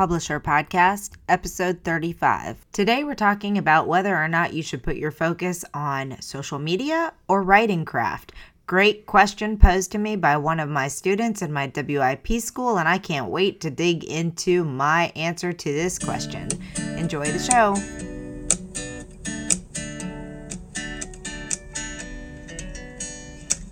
Publish Her Podcast, episode 35. Today we're talking about whether or not you should put your focus on social media or writing craft. Great question posed to me by one of my students in my WIP school, and I can't wait to dig into my answer to this question. Enjoy the show.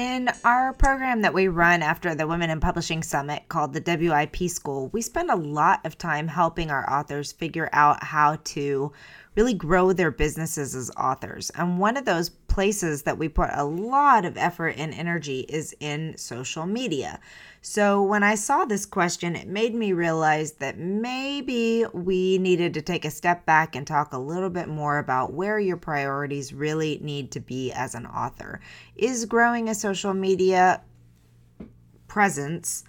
in our program that we run after the Women in Publishing Summit called the WIP School, we spend a lot of time helping our authors figure out how to really grow their businesses as authors. And one of those places that we put a lot of effort and energy is in social media. So when I saw this question, it made me realize that maybe we needed to take a step back and talk a little bit more about where your priorities really need to be as an author. Is growing a social media presence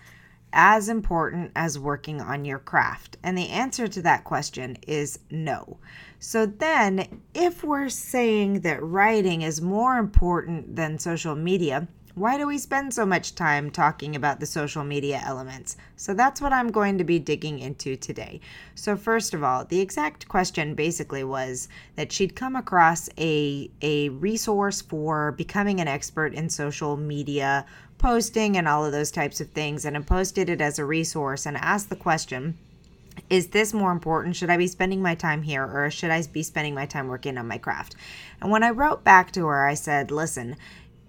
as important as working on your craft? And the answer to that question is no. So then, if we're saying that writing is more important than social media, why do we spend so much time talking about the social media elements? So that's what I'm going to be digging into today. So first of all, the exact question basically was that she'd come across a a resource for becoming an expert in social media posting and all of those types of things and had posted it as a resource and asked the question is this more important? Should I be spending my time here or should I be spending my time working on my craft? And when I wrote back to her, I said, listen,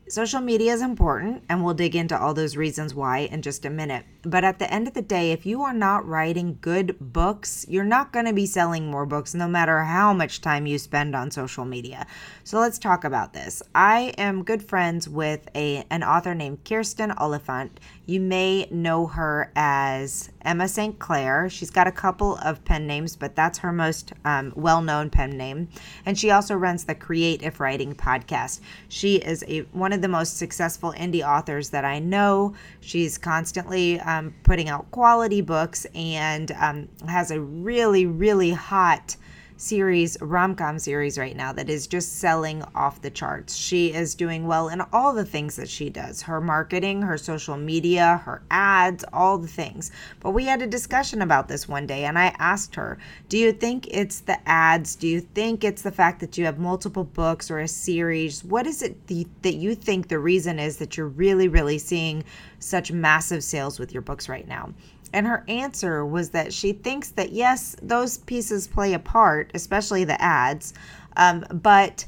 Social media is important, and we'll dig into all those reasons why in just a minute. But at the end of the day, if you are not writing good books, you're not going to be selling more books no matter how much time you spend on social media. So let's talk about this. I am good friends with a an author named Kirsten Oliphant. You may know her as Emma St. Clair. She's got a couple of pen names, but that's her most um, well known pen name. And she also runs the Create If Writing podcast. She is a one of the most successful indie authors that I know. She's constantly um, putting out quality books and um, has a really, really hot series, rom com series right now that is just selling off the charts. She is doing well in all the things that she does her marketing, her social media, her ads, all the things. But we had a discussion about this one day, and I asked her, Do you think it's the ads? Do you think it's the fact that you have multiple books or a series? What is it that you think the reason is that you're really, really seeing such massive sales with your books right now? And her answer was that she thinks that yes, those pieces play a part, especially the ads, um, but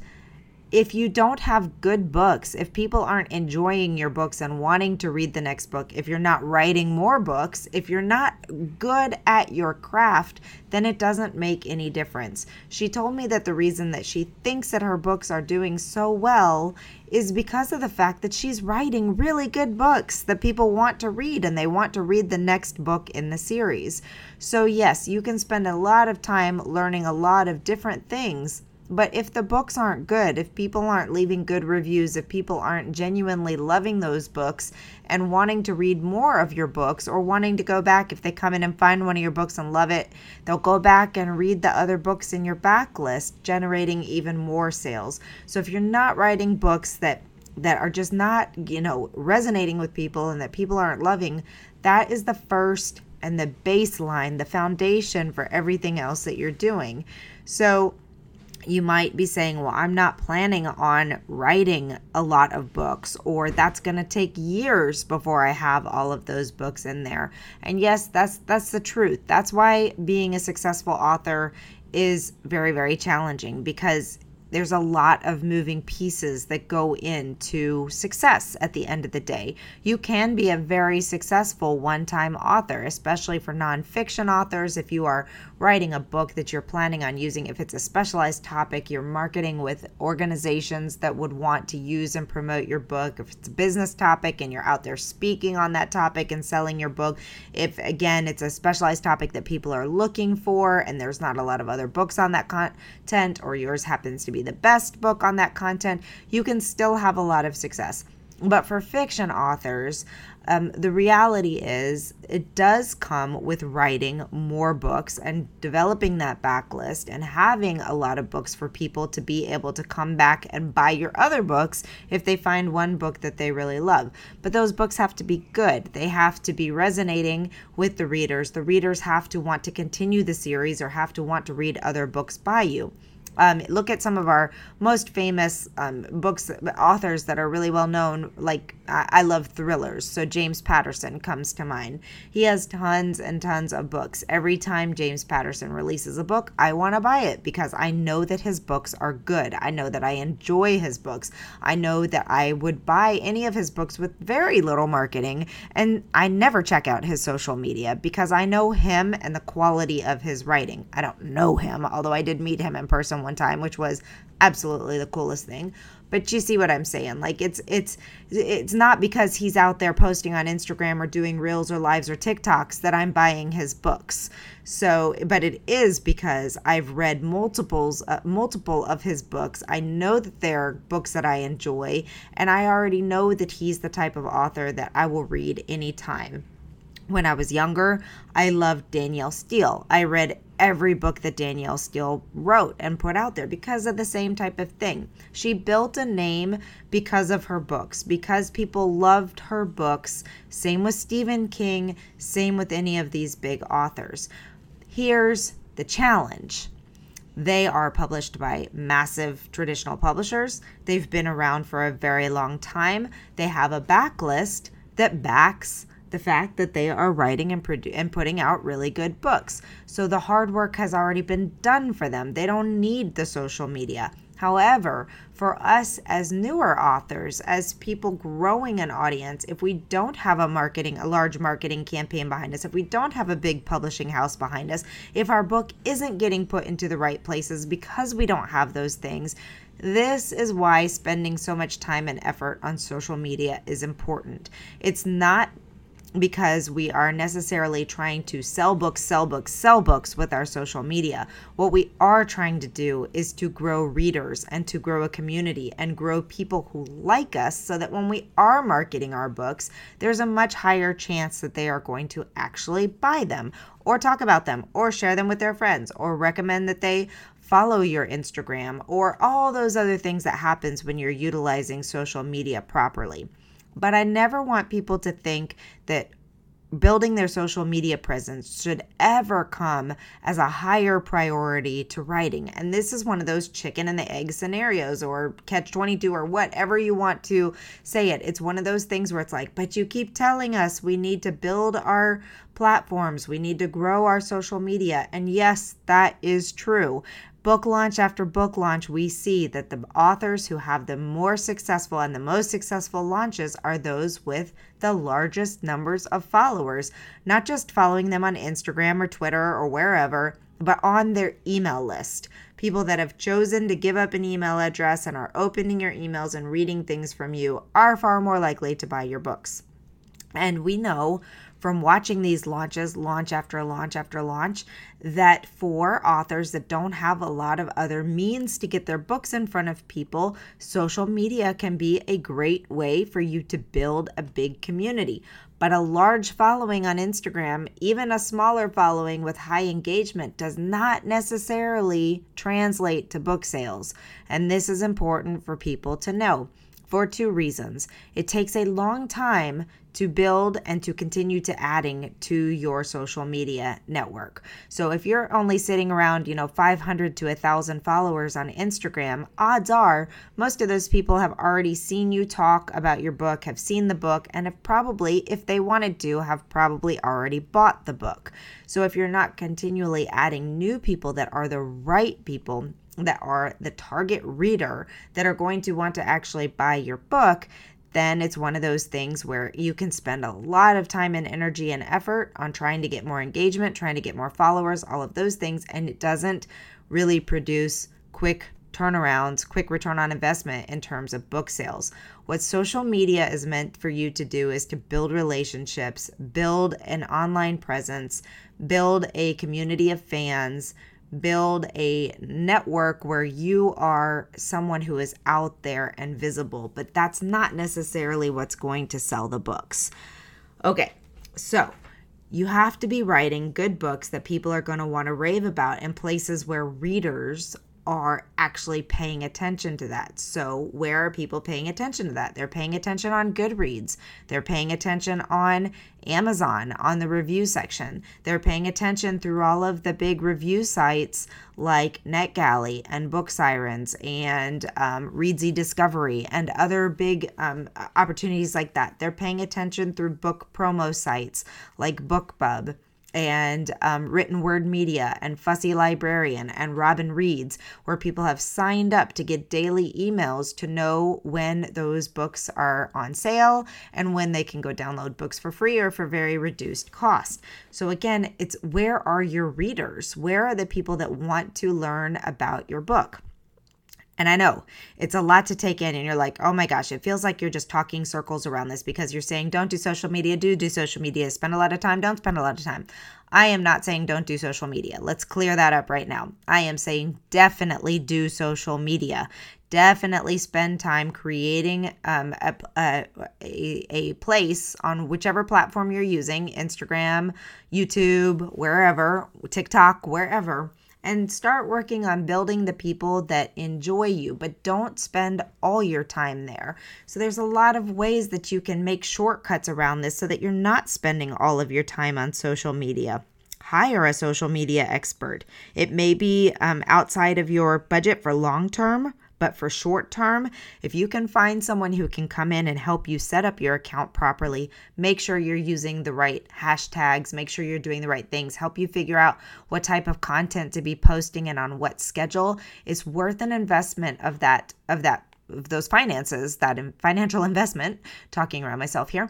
if you don't have good books, if people aren't enjoying your books and wanting to read the next book, if you're not writing more books, if you're not good at your craft, then it doesn't make any difference. She told me that the reason that she thinks that her books are doing so well is because of the fact that she's writing really good books that people want to read and they want to read the next book in the series. So, yes, you can spend a lot of time learning a lot of different things but if the books aren't good, if people aren't leaving good reviews, if people aren't genuinely loving those books and wanting to read more of your books or wanting to go back, if they come in and find one of your books and love it, they'll go back and read the other books in your backlist, generating even more sales. So if you're not writing books that that are just not, you know, resonating with people and that people aren't loving, that is the first and the baseline, the foundation for everything else that you're doing. So you might be saying, Well, I'm not planning on writing a lot of books, or that's going to take years before I have all of those books in there. And yes, that's that's the truth. That's why being a successful author is very, very challenging because there's a lot of moving pieces that go into success at the end of the day. You can be a very successful one time author, especially for nonfiction authors. If you are writing a book that you're planning on using, if it's a specialized topic, you're marketing with organizations that would want to use and promote your book. If it's a business topic and you're out there speaking on that topic and selling your book, if again it's a specialized topic that people are looking for and there's not a lot of other books on that content or yours happens to be the best book on that content, you can still have a lot of success. But for fiction authors, um, the reality is it does come with writing more books and developing that backlist and having a lot of books for people to be able to come back and buy your other books if they find one book that they really love. But those books have to be good, they have to be resonating with the readers. The readers have to want to continue the series or have to want to read other books by you. Um, look at some of our most famous um, books, authors that are really well known. Like I, I love thrillers, so James Patterson comes to mind. He has tons and tons of books. Every time James Patterson releases a book, I want to buy it because I know that his books are good. I know that I enjoy his books. I know that I would buy any of his books with very little marketing, and I never check out his social media because I know him and the quality of his writing. I don't know him, although I did meet him in person one time, which was absolutely the coolest thing. But you see what I'm saying? Like it's it's it's not because he's out there posting on Instagram or doing reels or lives or TikToks that I'm buying his books. So, but it is because I've read multiples uh, multiple of his books. I know that they're books that I enjoy and I already know that he's the type of author that I will read anytime when I was younger, I loved Danielle Steel. I read every book that Danielle Steel wrote and put out there because of the same type of thing. She built a name because of her books, because people loved her books. Same with Stephen King, same with any of these big authors. Here's the challenge. They are published by massive traditional publishers. They've been around for a very long time. They have a backlist that backs the fact that they are writing and, produ- and putting out really good books. So the hard work has already been done for them. They don't need the social media. However, for us as newer authors, as people growing an audience, if we don't have a marketing, a large marketing campaign behind us, if we don't have a big publishing house behind us, if our book isn't getting put into the right places because we don't have those things, this is why spending so much time and effort on social media is important. It's not because we are necessarily trying to sell books, sell books, sell books with our social media. What we are trying to do is to grow readers and to grow a community and grow people who like us so that when we are marketing our books, there's a much higher chance that they are going to actually buy them or talk about them or share them with their friends or recommend that they follow your Instagram or all those other things that happens when you're utilizing social media properly. But I never want people to think that building their social media presence should ever come as a higher priority to writing. And this is one of those chicken and the egg scenarios or catch 22 or whatever you want to say it. It's one of those things where it's like, but you keep telling us we need to build our platforms, we need to grow our social media. And yes, that is true book launch after book launch, we see that the authors who have the more successful and the most successful launches are those with the largest numbers of followers, not just following them on Instagram or Twitter or wherever, but on their email list. People that have chosen to give up an email address and are opening your emails and reading things from you are far more likely to buy your books. And we know from watching these launches, launch after launch after launch, that for authors that don't have a lot of other means to get their books in front of people, social media can be a great way for you to build a big community. But a large following on Instagram, even a smaller following with high engagement, does not necessarily translate to book sales. And this is important for people to know for two reasons. It takes a long time to build and to continue to adding to your social media network. So if you're only sitting around, you know, 500 to 1000 followers on Instagram, odds are most of those people have already seen you talk about your book, have seen the book and have probably if they wanted to have probably already bought the book. So if you're not continually adding new people that are the right people, that are the target reader that are going to want to actually buy your book, then it's one of those things where you can spend a lot of time and energy and effort on trying to get more engagement, trying to get more followers, all of those things, and it doesn't really produce quick turnarounds, quick return on investment in terms of book sales. What social media is meant for you to do is to build relationships, build an online presence, build a community of fans, build a network where you are someone who is out there and visible, but that's not necessarily what's going to sell the books. Okay, so you have to be writing good books that people are going to want to rave about in places where readers are actually paying attention to that. So, where are people paying attention to that? They're paying attention on Goodreads. They're paying attention on Amazon on the review section. They're paying attention through all of the big review sites like NetGalley and Book Sirens and um, Reedsy Discovery and other big um, opportunities like that. They're paying attention through book promo sites like BookBub and um, Written Word Media and Fussy Librarian and Robin Reads, where people have signed up to get daily emails to know when those books are on sale and when they can go download books for free or for very reduced cost. So, again, it's where are your readers? Where are the people that want to learn about your book? And I know it's a lot to take in, and you're like, oh my gosh, it feels like you're just talking circles around this because you're saying, don't do social media, do do social media, spend a lot of time, don't spend a lot of time. I am not saying don't do social media. Let's clear that up right now. I am saying definitely do social media. Definitely spend time creating um, a, a, a place on whichever platform you're using Instagram, YouTube, wherever, TikTok, wherever and start working on building the people that enjoy you, but don't spend all your time there. So, there's a lot of ways that you can make shortcuts around this so that you're not spending all of your time on social media. Hire a social media expert. It may be um, outside of your budget for long term, but for short term, if you can find someone who can come in and help you set up your account properly, make sure you're using the right hashtags, make sure you're doing the right things, help you figure out what type of content to be posting and on what schedule, it's worth an investment of that of that of those finances, that financial investment, talking around myself here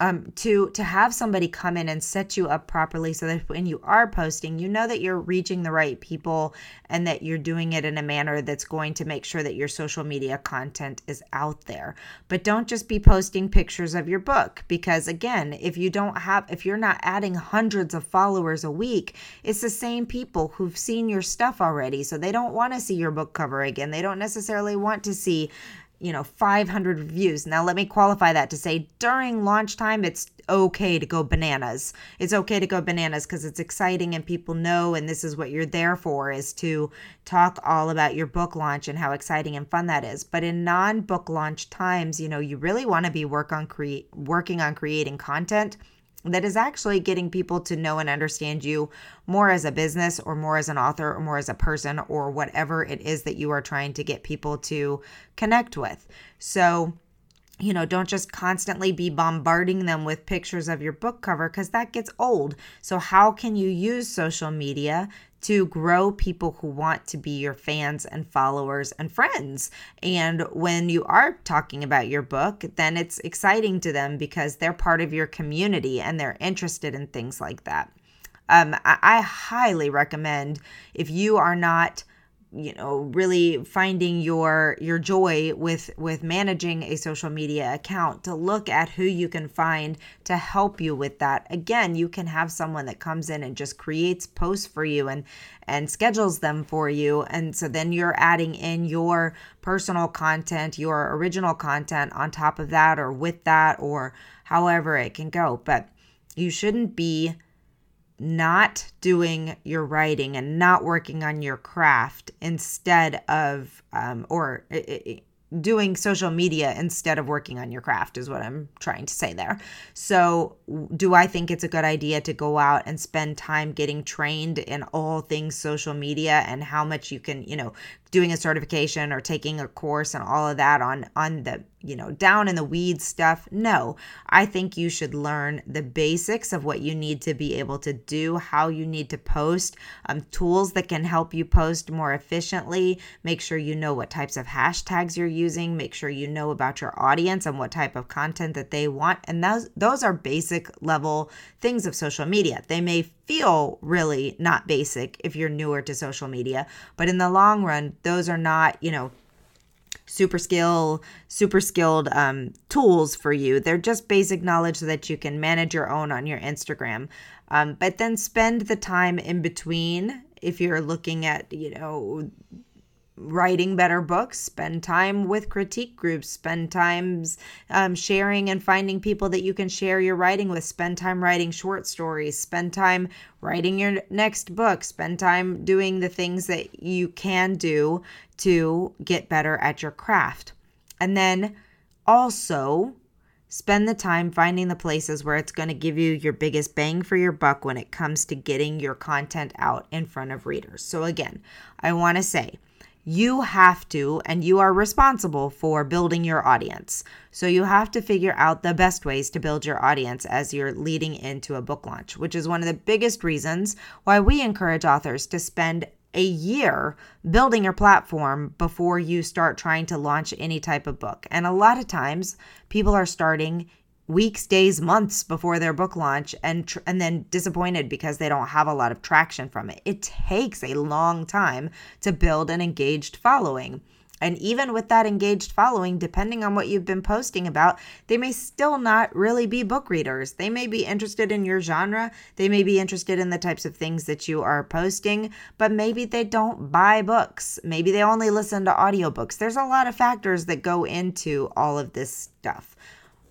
um, to to have somebody come in and set you up properly so that when you are posting you know that you're reaching the right people and that you're doing it in a manner that's going to make sure that your social media content is out there. But don't just be posting pictures of your book because again if you don't have if you're not adding hundreds of followers a week it's the same people who've seen your stuff already. So they don't want to see your book cover again. They don't necessarily want to see you know 500 reviews now let me qualify that to say during launch time it's okay to go bananas. It's okay to go bananas because it's exciting and people know and this is what you're there for is to talk all about your book launch and how exciting and fun that is. But in non-book launch times you know you really want to be work on create working on creating content that is actually getting people to know and understand you more as a business or more as an author or more as a person or whatever it is that you are trying to get people to connect with. So, you know, don't just constantly be bombarding them with pictures of your book cover because that gets old. So, how can you use social media to grow people who want to be your fans and followers and friends. And when you are talking about your book, then it's exciting to them because they're part of your community and they're interested in things like that. Um, I, I highly recommend if you are not you know really finding your your joy with with managing a social media account to look at who you can find to help you with that. Again you can have someone that comes in and just creates posts for you and and schedules them for you. And so then you're adding in your personal content your original content on top of that or with that or however it can go. But you shouldn't be not doing your writing and not working on your craft instead of um, or it, doing social media instead of working on your craft is what I'm trying to say there. So, do I think it's a good idea to go out and spend time getting trained in all things social media and how much you can, you know, doing a certification or taking a course and all of that on on the you know down in the weeds stuff. No i think you should learn the basics of what you need to be able to do how you need to post um, tools that can help you post more efficiently. Make sure you know what types of hashtags you're using. Make sure you know about your audience and what type of content that they want. And those those are basic level things of social media. They may feel really not basic if you're newer to social media but in the long run those are not, you know, super skill super skilled um, tools for you. They're just basic knowledge so that you can manage your own on your instagram. Um, but then spend the time in between if you're looking at, you know, writing better books, spend time with critique groups, spend times um, sharing and finding people that you can share your writing with, spend time writing short stories, spend time writing your next book, spend time doing the things that you can do to get better at your craft. And then also, Spend the time finding the places where it's going to give you your biggest bang for your buck when it comes to getting your content out in front of readers. So, again, I want to say you have to, and you are responsible for building your audience. So you have to figure out the best ways to build your audience as you're leading into a book launch, which is one of the biggest reasons why we encourage authors to spend a year building your platform before you start trying to launch any type of book. And a lot of times people are starting weeks, days, months before their book launch and tr- and then disappointed because they don't have a lot of traction from it. It takes a long time to build an engaged following. And even with that engaged following, depending on what you've been posting about, they may still not really be book readers. They may be interested in your genre, they may be interested in the types of things that you are posting, but maybe they don't buy books. Maybe they only listen to audiobooks. There's a lot of factors that go into all of this stuff.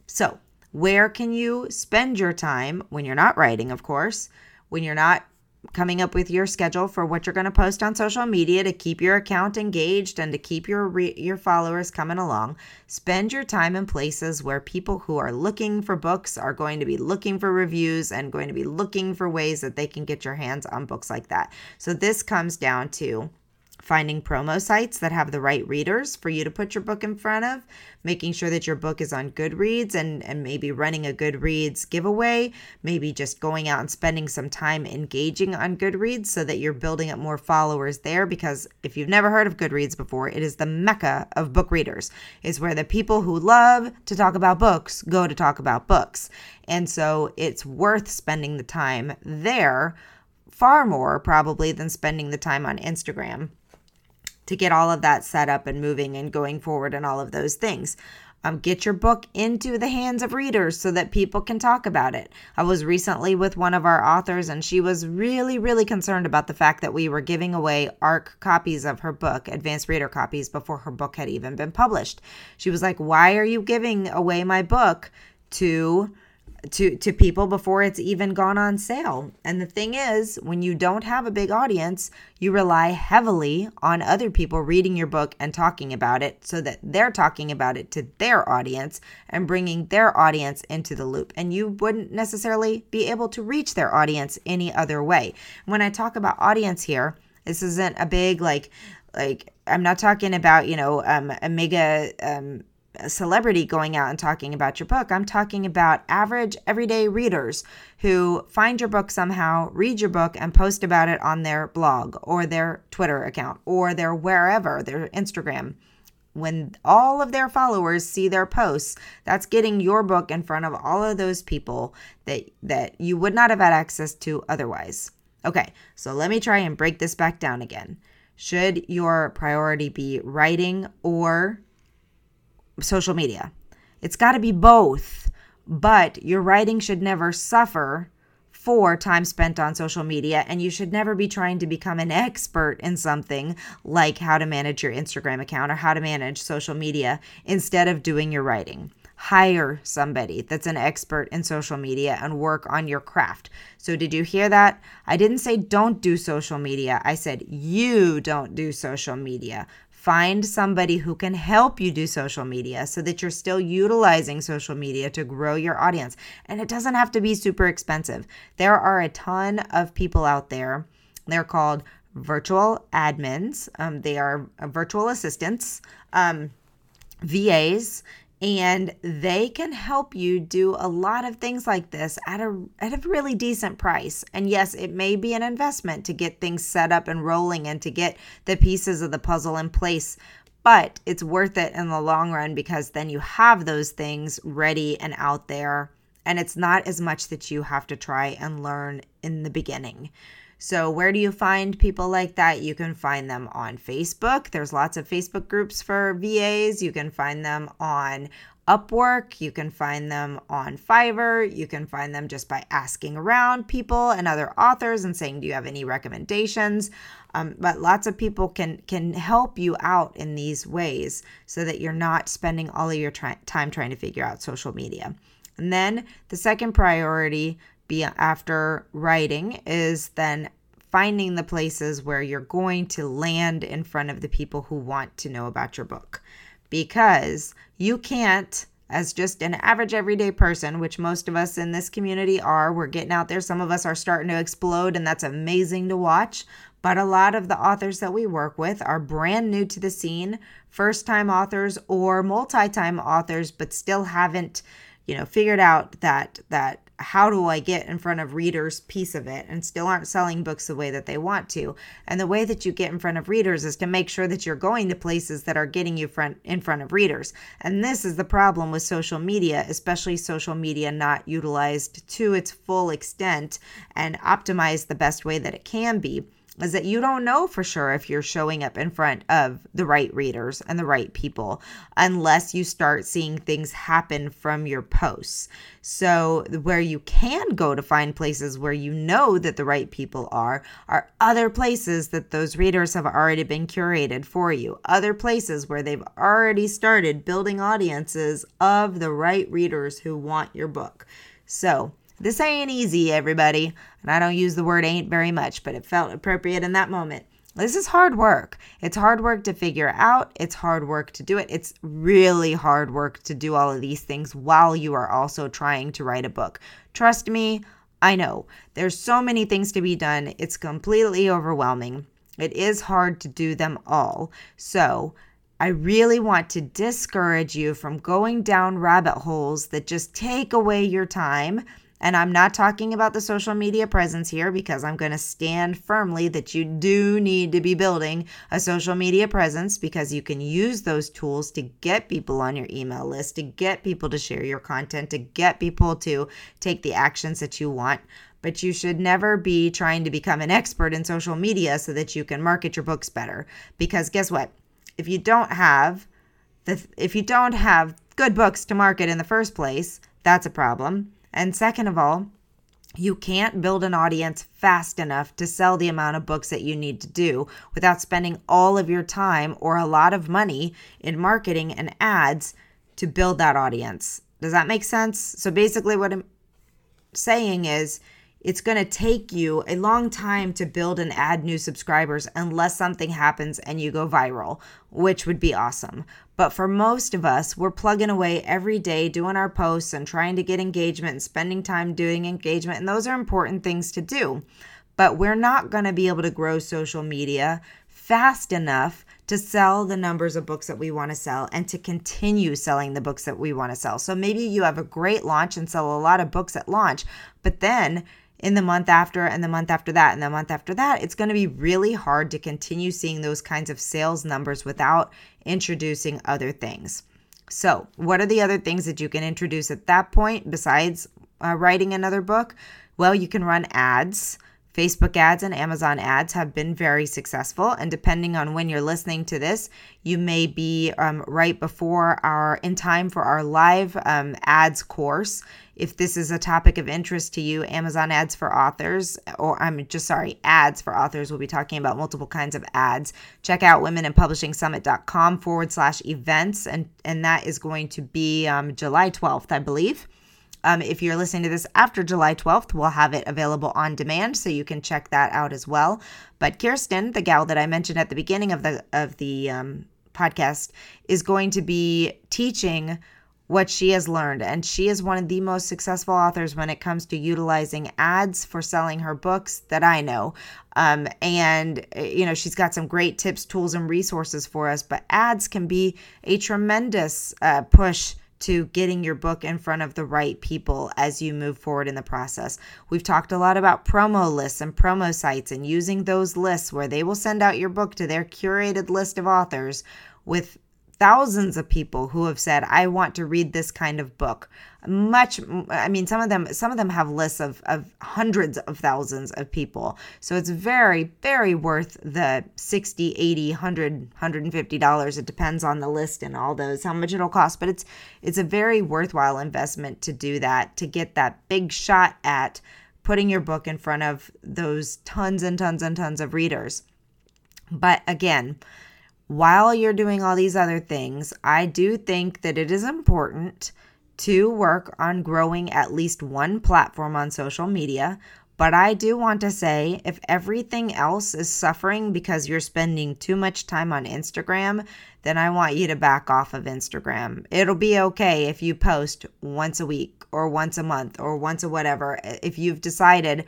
So, where can you spend your time when you're not writing, of course, when you're not coming up with your schedule for what you're going to post on social media to keep your account engaged and to keep your re- your followers coming along? Spend your time in places where people who are looking for books are going to be looking for reviews and going to be looking for ways that they can get your hands on books like that. So this comes down to finding promo sites that have the right readers for you to put your book in front of, making sure that your book is on Goodreads and, and maybe running a Goodreads giveaway, maybe just going out and spending some time engaging on Goodreads so that you're building up more followers there. Because if you've never heard of Goodreads before, it is the mecca of book readers. It's where the people who love to talk about books go to talk about books. And so it's worth spending the time there far more probably than spending the time on Instagram to get all of that set up and moving and going forward and all of those things. Um, get your book into the hands of readers so that people can talk about it. I was recently with one of our authors, and she was really, really concerned about the fact that we were giving away ARC copies of her book, advanced reader copies, before her book had even been published. She was like, Why are you giving away my book to to to people before it's even gone on sale. And the thing is, when you don't have a big audience, you rely heavily on other people reading your book and talking about it so that they're talking about it to their audience and bringing their audience into the loop. And you wouldn't necessarily be able to reach their audience any other way. When I talk about audience here, this isn't a big like like I'm not talking about, you know, um, a mega um, celebrity going out and talking about your book. I'm talking about average, everyday readers who find your book somehow, read your book, and post about it on their blog or their Twitter account or their wherever, their Instagram. When all of their followers see their posts, that's getting your book in front of all of those people that that you would not have had access to otherwise. Okay, so let me try and break this back down again. Should your priority be writing or social media. It's got to be both, but your writing should never suffer for time spent on social media, and you should never be trying to become an expert in something like how to manage your Instagram account or how to manage social media instead of doing your writing. Hire somebody that's an expert in social media and work on your craft. So, did you hear that? I didn't say don't do social media. I said you don't do social media. Find somebody who can help you do social media so that you're still utilizing social media to grow your audience. And it doesn't have to be super expensive. There are a ton of people out there. They're called virtual admins, um, they are virtual assistants, um, VAs, and they can help you do a lot of things like this at a at a really decent price. And yes, it may be an investment to get things set up and rolling and to get the pieces of the puzzle in place, but it's worth it in the long run because then you have those things ready and out there and it's not as much that you have to try and learn in the beginning. So, where do you find people like that? You can find them on Facebook. There's lots of Facebook groups for VAs. You can find them on Upwork. You can find them on Fiverr. You can find them just by asking around people and other authors and saying, "Do you have any recommendations?" Um, but lots of people can can help you out in these ways so that you're not spending all of your try- time trying to figure out social media. And then the second priority be after writing is then finding the places where you're going to land in front of the people who want to know about your book because you can't as just an average everyday person, which most of us in this community are. We're getting out there. Some of us are starting to explode, and that's amazing to watch. But a lot of the authors that we work with are brand new to the scene, first time authors or multi time authors, but still haven't, you know, figured out that, that how do I get in front of readers piece of it and still aren't selling books the way that they want to. And the way that you get in front of readers is to make sure that you're going to places that are getting you front in front of readers. And this is the problem with social media, especially social media not utilized to its full extent and optimized the best way that it can be is that you don't know for sure if you're showing up in front of the right readers and the right people unless you start seeing things happen from your posts. So, where you can go to find places where you know that the right people are, are other places that those readers have already been curated for you, other places where they've already started building audiences of the right readers who want your book. So, this ain't easy, everybody. And I don't use the word ain't very much, but it felt appropriate in that moment. This is hard work. It's hard work to figure out. It's hard work to do it. It's really hard work to do all of these things while you are also trying to write a book. Trust me, I know. There's so many things to be done. It's completely overwhelming. It is hard to do them all. So, I really want to discourage you from going down rabbit holes that just take away your time and I'm not talking about the social media presence here because I'm going to stand firmly that you do need to be building a social media presence because you can use those tools to get people on your email list, to get people to share your content, to get people to take the actions that you want. But you should never be trying to become an expert in social media so that you can market your books better. Because guess what? If you don't have the if you don't have good books to market in the first place, that's a problem and second of all, you can't build an audience fast enough to sell the amount of books that you need to do without spending all of your time or a lot of money in marketing and ads to build that audience. Does that make sense? So basically, what I'm saying is it's going to take you a long time to build and add new subscribers unless something happens and you go viral, which would be awesome. But for most of us, we're plugging away every day doing our posts and trying to get engagement and spending time doing engagement. And those are important things to do. But we're not going to be able to grow social media fast enough to sell the numbers of books that we want to sell and to continue selling the books that we want to sell. So maybe you have a great launch and sell a lot of books at launch, but then in the month after and the month after that and the month after that, it's going to be really hard to continue seeing those kinds of sales numbers without introducing other things. So, what are the other things that you can introduce at that point besides uh, writing another book? Well, you can run ads. Facebook ads and Amazon ads have been very successful. And depending on when you're listening to this, you may be um, right before our, in time for our live um, ads course. If this is a topic of interest to you, Amazon ads for authors, or I'm just sorry, ads for authors, we'll be talking about multiple kinds of ads. Check out womeninpublishingsummit.com forward slash events, and, and that is going to be um, July 12th, I believe. Um, if you're listening to this after July 12th, we'll have it available on demand, so you can check that out as well. But Kirsten, the gal that I mentioned at the beginning of the of the um, podcast, is going to be teaching what she has learned, and she is one of the most successful authors when it comes to utilizing ads for selling her books that I know. Um, and you know she's got some great tips, tools, and resources for us. But ads can be a tremendous uh, push to getting your book in front of the right people as you move forward in the process. We've talked a lot about promo lists and promo sites and using those lists where they will send out your book to their curated list of authors with thousands of people who have said i want to read this kind of book. Much i mean some of them some of them have lists of, of hundreds of thousands of people. So it's very very worth the 60 80 100 150 dollars. It depends on the list and all those how much it'll cost but it's it's a very worthwhile investment to do that to get that big shot at putting your book in front of those tons and tons and tons of readers. But again while you're doing all these other things, I do think that it is important to work on growing at least one platform on social media. But I do want to say if everything else is suffering because you're spending too much time on Instagram, then I want you to back off of Instagram. It'll be okay if you post once a week or once a month or once a whatever. If you've decided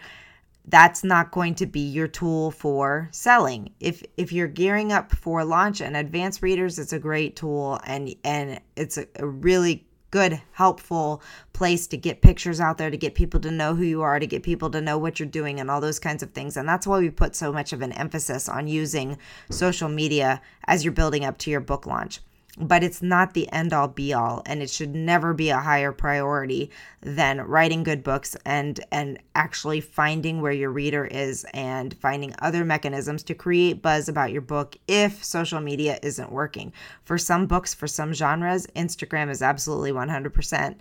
that's not going to be your tool for selling. If if you're gearing up for launch and advanced readers, it's a great tool and and it's a, a really good helpful place to get pictures out there to get people to know who you are to get people to know what you're doing and all those kinds of things and that's why we put so much of an emphasis on using social media as you're building up to your book launch but it's not the end all be all and it should never be a higher priority than writing good books and and actually finding where your reader is and finding other mechanisms to create buzz about your book if social media isn't working for some books for some genres instagram is absolutely 100%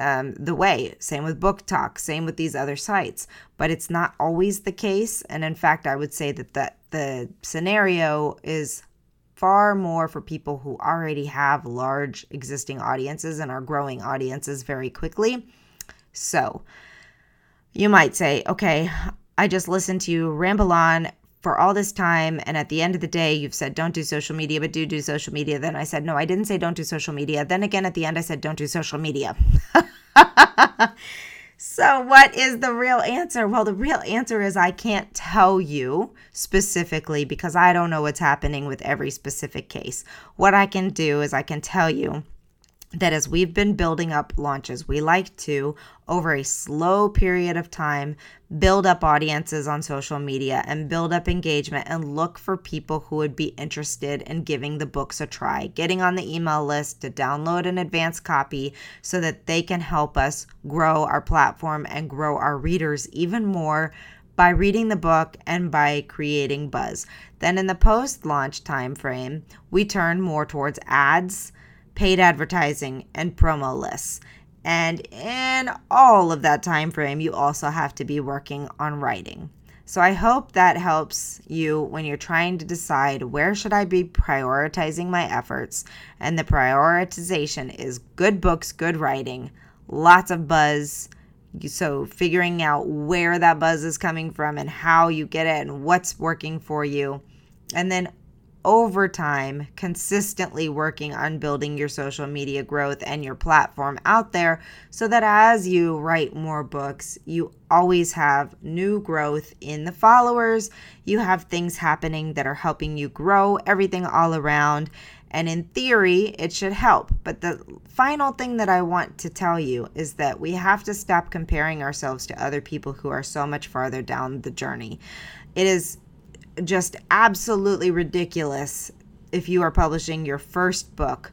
um, the way. Same with BookTok, same with these other sites. But it's not always the case. And in fact, I would say that the, the scenario is far more for people who already have large existing audiences and are growing audiences very quickly. So you might say, okay, I just listened to you ramble on for all this time and at the end of the day you've said don't do social media but do do social media then i said no i didn't say don't do social media then again at the end i said don't do social media So, what is the real answer? Well, the real answer is I can't tell you specifically because I don't know what's happening with every specific case. What I can do is I can tell you that as we've been building up launches, we like to, over a slow period of time, build up audiences on social media and build up engagement and look for people who would be interested in giving the books a try, getting on the email list to download an advanced copy so that they can help us grow our platform and grow our readers even more by reading the book and by creating buzz. Then in the post launch timeframe, we turn more towards ads paid advertising, and promo lists. And in all of that time frame, you also have to be working on writing. So I hope that helps you when you're trying to decide where should I be prioritizing my efforts. And the prioritization is good books, good writing, lots of buzz. So figuring out where that buzz is coming from and how you get it and what's working for you. And then over time consistently working on building your social media growth and your platform out there so that as you write more books, you always have new growth in the followers. You have things happening that are helping you grow everything all around. And in theory, it should help. But the final thing that I want to tell you is that we have to stop comparing ourselves to other people who are so much farther down the journey. It is just absolutely ridiculous if you are publishing your first book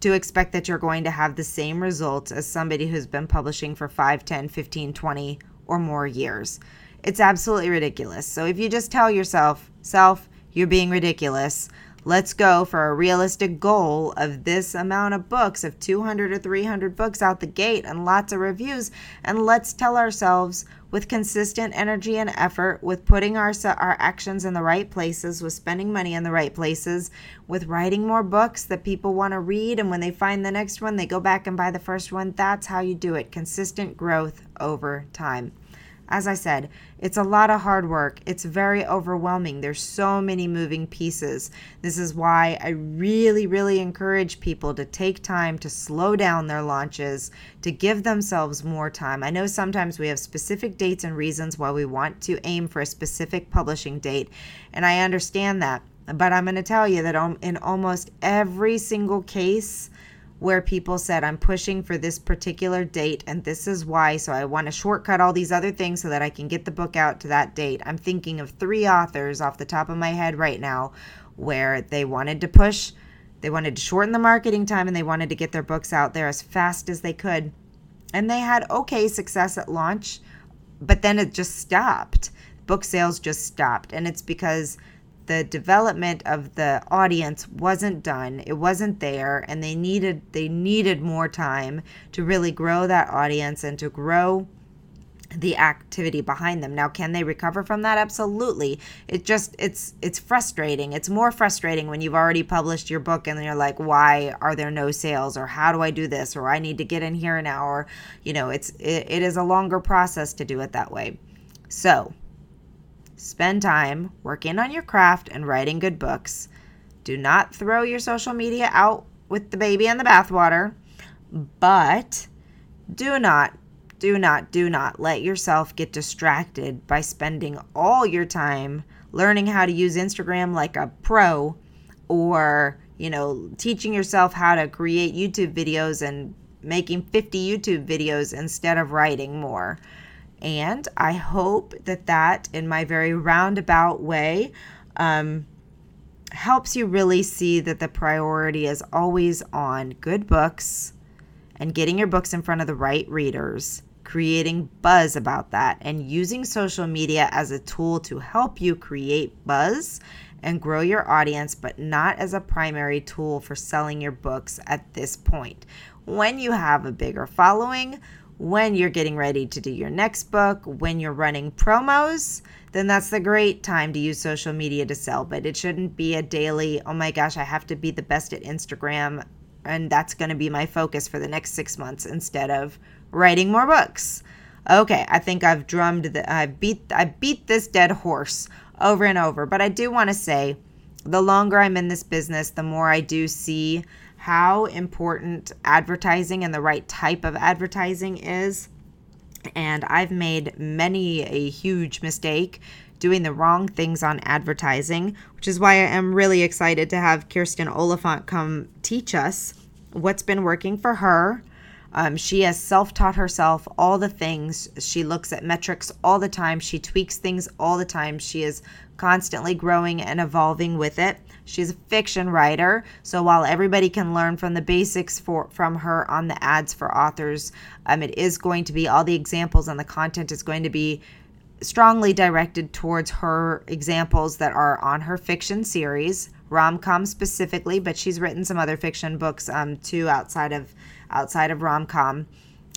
to expect that you're going to have the same results as somebody who's been publishing for 5, 10, 15, 20 or more years. It's absolutely ridiculous. So if you just tell yourself, self, you're being ridiculous, let's go for a realistic goal of this amount of books, of 200 or 300 books out the gate and lots of reviews, and let's tell ourselves with consistent energy and effort, with putting our, our actions in the right places, with spending money in the right places, with writing more books that people want to read. And when they find the next one, they go back and buy the first one. That's how you do it consistent growth over time. As I said, it's a lot of hard work. It's very overwhelming. There's so many moving pieces. This is why I really, really encourage people to take time to slow down their launches, to give themselves more time. I know sometimes we have specific dates and reasons why we want to aim for a specific publishing date, and I understand that. But I'm going to tell you that in almost every single case, where people said, I'm pushing for this particular date and this is why. So I want to shortcut all these other things so that I can get the book out to that date. I'm thinking of three authors off the top of my head right now where they wanted to push They wanted to shorten the marketing time and they wanted to get their books out there as fast as they could. And they had okay success at launch, but then it just stopped. Book sales just stopped. And it's because the development of the audience wasn't done it wasn't there and they needed they needed more time to really grow that audience and to grow the activity behind them. Now can they recover from that? Absolutely. It just it's it's frustrating. It's more frustrating when you've already published your book and you're like why are there no sales? Or how do i do this? Or i need to get in here now or you know it's it, it is a longer process to do it that way. So spend time working on your craft and writing good books do not throw your social media out with the baby and the bathwater but do not do not, do not let yourself get distracted by spending all your time learning how to use Instagram like a pro or, you know, teaching yourself how to create YouTube videos and making 50 YouTube videos instead of writing more. And I hope that that, in my very roundabout way, um, helps you really see that the priority is always on good books and getting your books in front of the right readers creating buzz about that and using social media as a tool to help you create buzz and grow your audience, but not as a primary tool for selling your books at this point. When you have a bigger following, when you're getting ready to do your next book, when you're running promos, then that's the great time to use social media to sell. But it shouldn't be a daily, oh my gosh, I have to be the best at Instagram and that's going to be my focus for the next six months instead of writing more books. Okay, I think I've drummed the I beat I beat this dead horse over and over, but I do want to say the longer I'm in this business, the more I do see how important advertising and the right type of advertising is. And I've made many a huge mistake doing the wrong things on advertising, which is why I am really excited to have Kirsten Oliphant come teach us what's been working for her um, she has self taught herself all the things. She looks at metrics all the time. She tweaks things all the time. She is constantly growing and evolving with it. She's a fiction writer, so while everybody can learn from the basics for from her on the ads for authors, um, it is going to be all the examples and the content is going to be strongly directed towards her examples that are on her fiction series, rom com specifically, but she's written some other fiction books um, too outside of outside of rom com.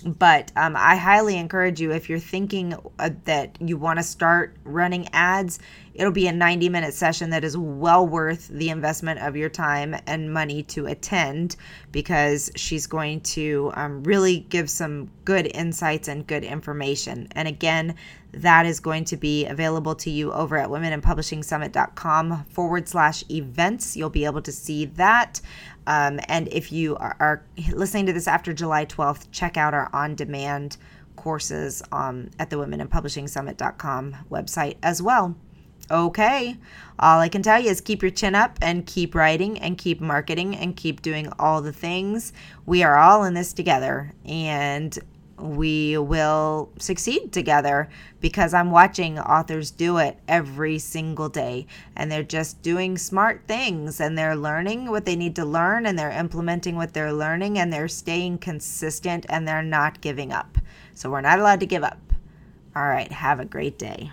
But um, I highly encourage you if you're thinking uh, that you want to start running ads, it'll be a 90 minute session that is well worth the investment of your time and money to attend because she's going to um, really give some good insights and good information. And again, that is going to be available to you over at womeninpublishingsummit.com forward slash events. You'll be able to see that. Um, and if you are, are, listening to this after July 12th, check out our on demand courses um, at the womeninpublishingsummit.com website as well. Okay, all I can tell you is keep your chin up and keep writing and keep marketing and keep doing all the things. We are all in this together. And we will succeed together because I'm watching authors do it every single day. And they're just doing smart things and they're learning what they need to learn and they're implementing what they're learning and they're staying consistent and they're not giving up. So we're not allowed to give up. All right, have a great day.